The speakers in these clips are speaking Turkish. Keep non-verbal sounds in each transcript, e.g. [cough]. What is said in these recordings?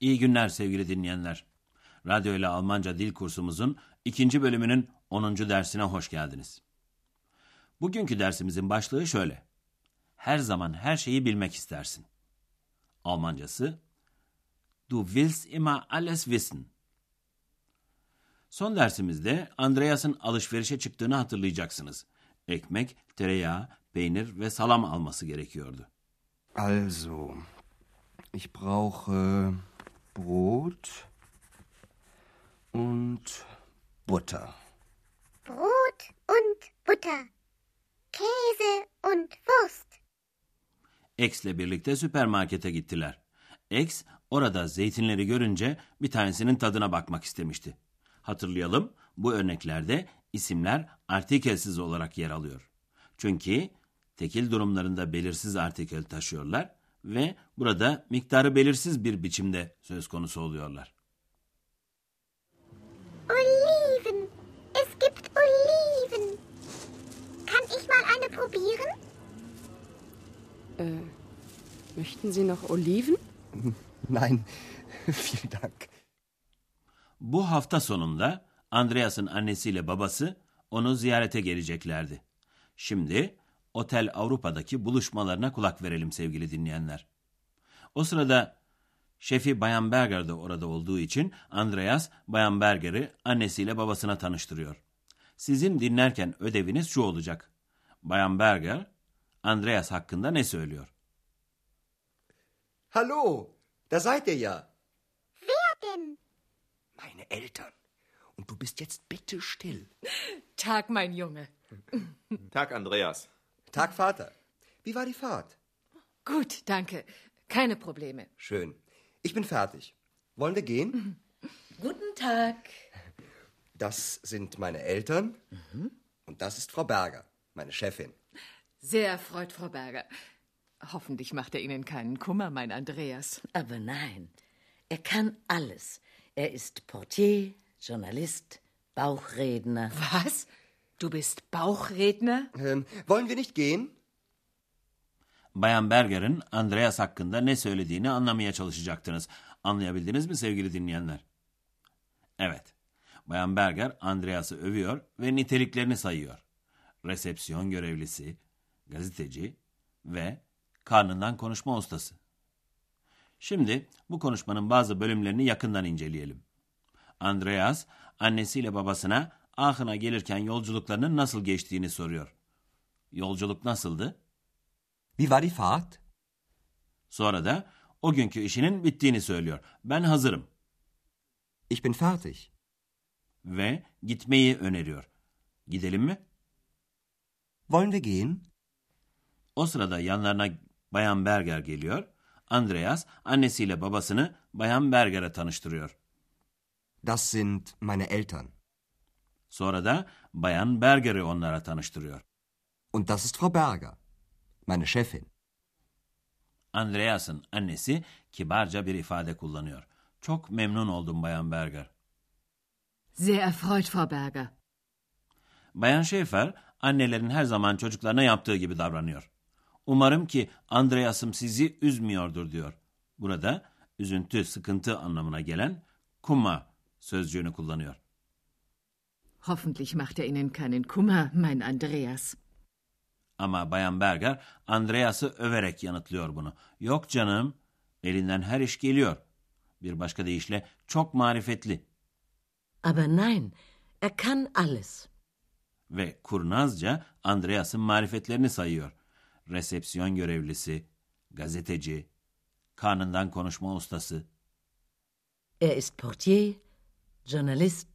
İyi günler sevgili dinleyenler. Radyo ile Almanca dil kursumuzun ikinci bölümünün 10. dersine hoş geldiniz. Bugünkü dersimizin başlığı şöyle. Her zaman her şeyi bilmek istersin. Almancası Du willst immer alles wissen. Son dersimizde Andreas'ın alışverişe çıktığını hatırlayacaksınız. Ekmek, tereyağı, peynir ve salam alması gerekiyordu. Also, ich brauche Brot und Butter. Brot und Butter, Käse und Wurst. X'le birlikte süpermarkete gittiler. X orada zeytinleri görünce bir tanesinin tadına bakmak istemişti. Hatırlayalım bu örneklerde isimler artikelsiz olarak yer alıyor. Çünkü tekil durumlarında belirsiz artikel taşıyorlar ve burada miktarı belirsiz bir biçimde söz konusu oluyorlar. Oliven. Es gibt Oliven. Kann ich mal eine probieren? Äh, möchten Sie noch Oliven? [laughs] Nein, [laughs] vielen Dank. Bu hafta sonunda Andreas'ın annesiyle babası onu ziyarete geleceklerdi. Şimdi Otel Avrupa'daki buluşmalarına kulak verelim sevgili dinleyenler. O sırada şefi Bayan Berger de orada olduğu için Andreas Bayan Berger'i annesiyle babasına tanıştırıyor. Sizin dinlerken ödeviniz şu olacak. Bayan Berger, Andreas hakkında ne söylüyor? Hallo, da seid ihr ja. Wer denn? Meine Eltern. Und du bist jetzt bitte still. Tag, mein Junge. Tag, Andreas. Tag, Vater. Wie war die Fahrt? Gut, danke. Keine Probleme. Schön. Ich bin fertig. Wollen wir gehen? Guten Tag. Das sind meine Eltern. Und das ist Frau Berger, meine Chefin. Sehr erfreut, Frau Berger. Hoffentlich macht er Ihnen keinen Kummer, mein Andreas. Aber nein, er kann alles. Er ist Portier, Journalist, Bauchredner. Was? Du bist Bauchredner? Ähm, wollen wir nicht gehen? Bayan Berger'in Andreas hakkında ne söylediğini anlamaya çalışacaktınız. Anlayabildiniz mi sevgili dinleyenler? Evet. Bayan Berger Andreas'ı övüyor ve niteliklerini sayıyor. Resepsiyon görevlisi, gazeteci ve karnından konuşma ustası. Şimdi bu konuşmanın bazı bölümlerini yakından inceleyelim. Andreas annesiyle babasına Aachen'a gelirken yolculuklarının nasıl geçtiğini soruyor. Yolculuk nasıldı? Wie war die Fahrt? Sonra da o günkü işinin bittiğini söylüyor. Ben hazırım Ich bin fertig. ve gitmeyi öneriyor. Gidelim mi? Wollen wir gehen? O sırada yanlarına Bayan Berger geliyor. Andreas annesiyle babasını Bayan Berger'e tanıştırıyor. Das sind meine Eltern. Sonra da Bayan Berger'i onlara tanıştırıyor. Und das ist Frau Berger, meine Chefin. Andreas'ın annesi kibarca bir ifade kullanıyor. Çok memnun oldum Bayan Berger. Sehr erfreut, Frau Berger. Bayan Schäfer annelerin her zaman çocuklarına yaptığı gibi davranıyor. Umarım ki Andreas'ım sizi üzmüyordur diyor. Burada üzüntü, sıkıntı anlamına gelen kumma sözcüğünü kullanıyor. Hoffentlich macht er Ihnen keinen Kummer, mein Andreas. Ama Bayan Berger Andreas'ı överek yanıtlıyor bunu. Yok canım, elinden her iş geliyor. Bir başka deyişle çok marifetli Aber nein, er kann alles. ve kurnazca Andreas'ın marifetlerini sayıyor. Resepsiyon görevlisi, gazeteci, karnından konuşma ustası. Er ist Portier, Journalist,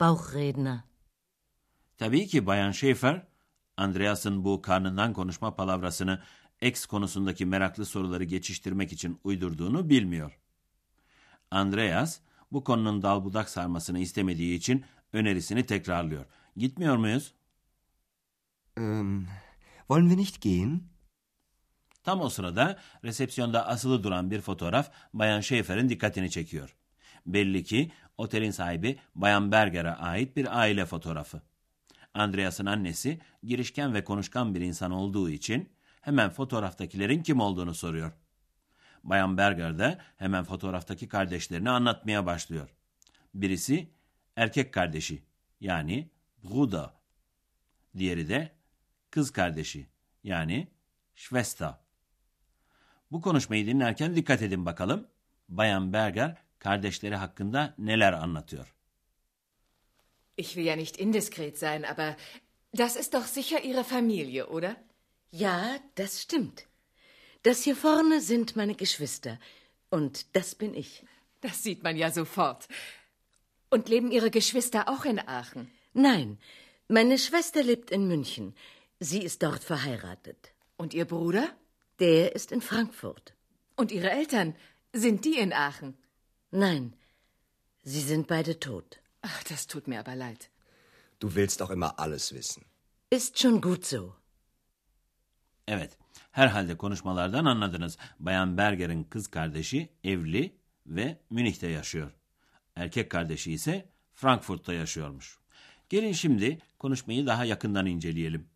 Bauchredner. Tabii ki Bayan Schaefer, Andreas'ın bu karnından konuşma palavrasını X konusundaki meraklı soruları geçiştirmek için uydurduğunu bilmiyor. Andreas, bu konunun dalbudak sarmasını istemediği için önerisini tekrarlıyor. Gitmiyor muyuz? Ähm, wollen wir nicht gehen? Tam o sırada resepsiyonda asılı duran bir fotoğraf Bayan Schaefer'in dikkatini çekiyor. Belli ki otelin sahibi Bayan Berger'e ait bir aile fotoğrafı. Andreas'ın annesi girişken ve konuşkan bir insan olduğu için hemen fotoğraftakilerin kim olduğunu soruyor. Bayan Berger de hemen fotoğraftaki kardeşlerini anlatmaya başlıyor. Birisi erkek kardeşi yani Bruder. Diğeri de kız kardeşi yani Schwester. Bu konuşmayı dinlerken dikkat edin bakalım. Bayan Berger kardeşleri hakkında neler anlatıyor. Ich will ja nicht indiskret sein, aber das ist doch sicher Ihre Familie, oder? Ja, das stimmt. Das hier vorne sind meine Geschwister. Und das bin ich. Das sieht man ja sofort. Und leben Ihre Geschwister auch in Aachen? Nein, meine Schwester lebt in München. Sie ist dort verheiratet. Und Ihr Bruder? Der ist in Frankfurt. Und Ihre Eltern? Sind die in Aachen? Nein, sie sind beide tot. Ach, das tut mir aber leid. Du willst auch immer alles wissen. Ist schon gut so. Evet, herhalde konuşmalardan anladınız. Bayan Berger'in kız kardeşi evli ve Münih'te yaşıyor. Erkek kardeşi ise Frankfurt'ta yaşıyormuş. Gelin şimdi konuşmayı daha yakından inceleyelim.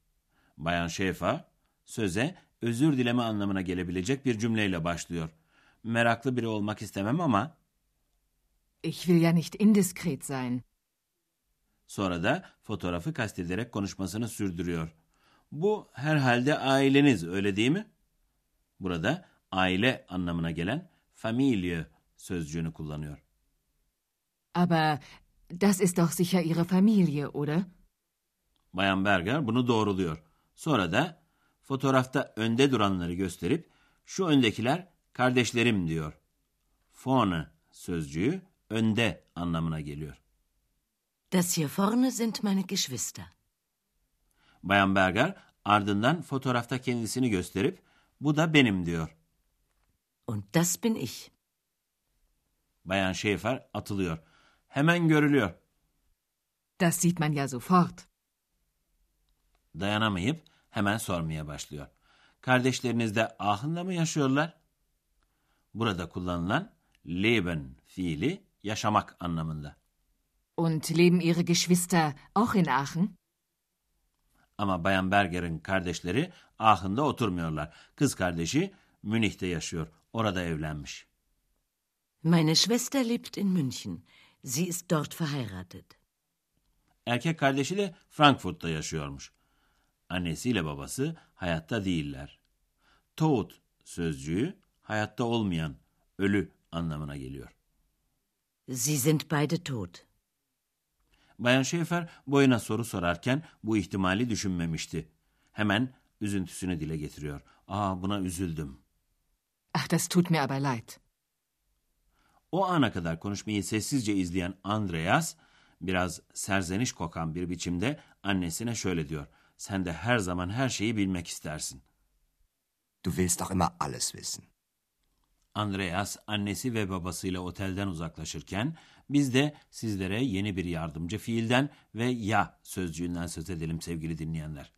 Bayan Şefa söze özür dileme anlamına gelebilecek bir cümleyle başlıyor. Meraklı biri olmak istemem ama Ich will ja nicht indiskret sein. sonra da fotoğrafı kastederek konuşmasını sürdürüyor. Bu herhalde aileniz öyle değil mi? Burada aile anlamına gelen familie sözcüğünü kullanıyor. Aber das ist doch sicher Ihre Familie, oder? Bayan Berger bunu doğruluyor. Sonra da fotoğrafta önde duranları gösterip şu öndekiler kardeşlerim diyor. Vorne sözcüğü önde anlamına geliyor. Das hier vorne sind meine Geschwister. Bayan Berger ardından fotoğrafta kendisini gösterip bu da benim diyor. Und das bin ich. Bayan Schäfer atılıyor. Hemen görülüyor. Das sieht man ja sofort. Dayanamayıp hemen sormaya başlıyor. Kardeşleriniz de Aachen'da mı yaşıyorlar? Burada kullanılan leben fiili yaşamak anlamında. Und leben Ihre Geschwister auch in Aachen? Ama Bayan Berger'in kardeşleri Aachen'da oturmuyorlar. Kız kardeşi Münih'te yaşıyor. Orada evlenmiş. Meine Schwester lebt in München. Sie ist dort verheiratet. Erkek kardeşi de Frankfurt'ta yaşıyormuş. Annesiyle babası hayatta değiller. Tot sözcüğü hayatta olmayan, ölü anlamına geliyor. Sie sind beide tot. Bayan Schäfer boyuna soru sorarken bu ihtimali düşünmemişti. Hemen üzüntüsünü dile getiriyor. Aa buna üzüldüm. Ach, das tut mir aber leid. O ana kadar konuşmayı sessizce izleyen Andreas biraz serzeniş kokan bir biçimde annesine şöyle diyor. Sen de her zaman her şeyi bilmek istersin. Du willst auch immer alles wissen. Andreas annesi ve babasıyla otelden uzaklaşırken biz de sizlere yeni bir yardımcı fiilden ve ya sözcüğünden söz edelim sevgili dinleyenler.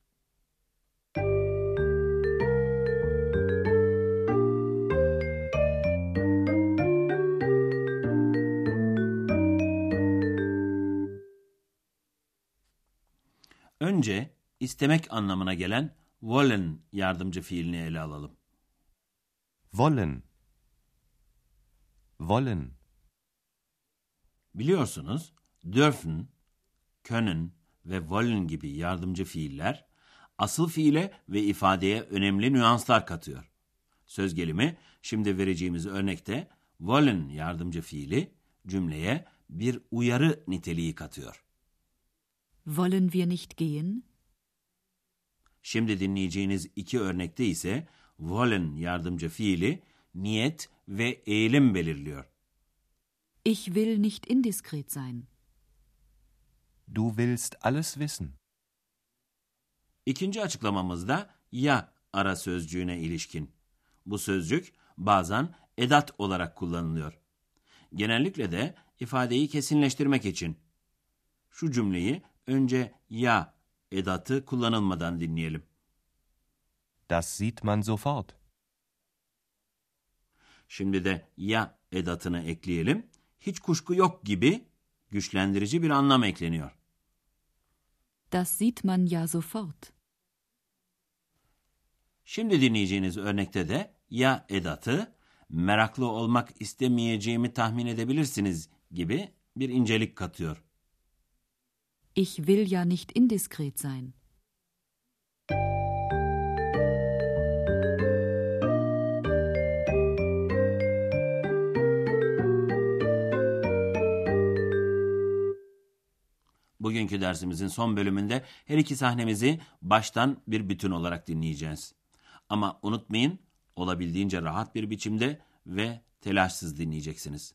Önce istemek anlamına gelen wollen yardımcı fiilini ele alalım. Wollen. Wollen. Biliyorsunuz dürfen, können ve wollen gibi yardımcı fiiller asıl fiile ve ifadeye önemli nüanslar katıyor. Söz gelimi şimdi vereceğimiz örnekte wollen yardımcı fiili cümleye bir uyarı niteliği katıyor. Wollen wir nicht gehen? Şimdi dinleyeceğiniz iki örnekte ise wollen yardımcı fiili niyet ve eğilim belirliyor. Ich will nicht indiskret sein. Du willst alles wissen. İkinci açıklamamızda ya ara sözcüğüne ilişkin. Bu sözcük bazen edat olarak kullanılıyor. Genellikle de ifadeyi kesinleştirmek için. Şu cümleyi önce ya edatı kullanılmadan dinleyelim. Das sieht man sofort. Şimdi de ya edatını ekleyelim. Hiç kuşku yok gibi güçlendirici bir anlam ekleniyor. Das sieht man ja sofort. Şimdi dinleyeceğiniz örnekte de ya edatı meraklı olmak istemeyeceğimi tahmin edebilirsiniz gibi bir incelik katıyor. Ich will ja nicht indiskret sein. Bugünkü dersimizin son bölümünde her iki sahnemizi baştan bir bütün olarak dinleyeceğiz. Ama unutmayın, olabildiğince rahat bir biçimde ve telaşsız dinleyeceksiniz.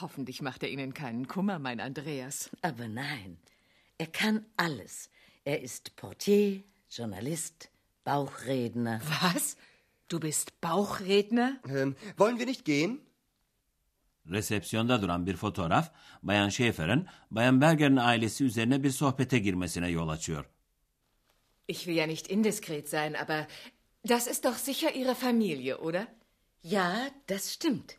Hoffentlich macht er Ihnen keinen Kummer, mein Andreas. Aber nein, er kann alles. Er ist Portier, Journalist, Bauchredner. Was? Du bist Bauchredner? Ähm, wollen wir nicht gehen? Resepsiyonda duran bir fotoğraf, Bayan Schäfer'in Bayan Berger'in ailesi üzerine bir sohbete girmesine yol açıyor. Ich will ja nicht indiskret sein, aber das ist doch sicher Ihre Familie, oder? Ja, das stimmt.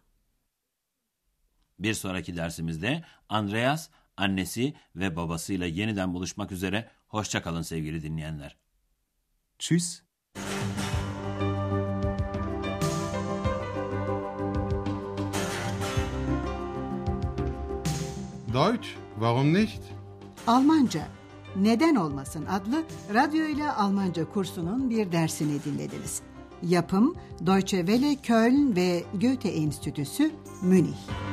Bir sonraki dersimizde Andreas, annesi ve babasıyla yeniden buluşmak üzere. Hoşça kalın sevgili dinleyenler. Tschüss. Deutsch, warum nicht? Almanca Neden Olmasın adlı radyo ile Almanca kursunun bir dersini dinlediniz. Yapım Deutsche Welle Köln ve Goethe Enstitüsü Münih.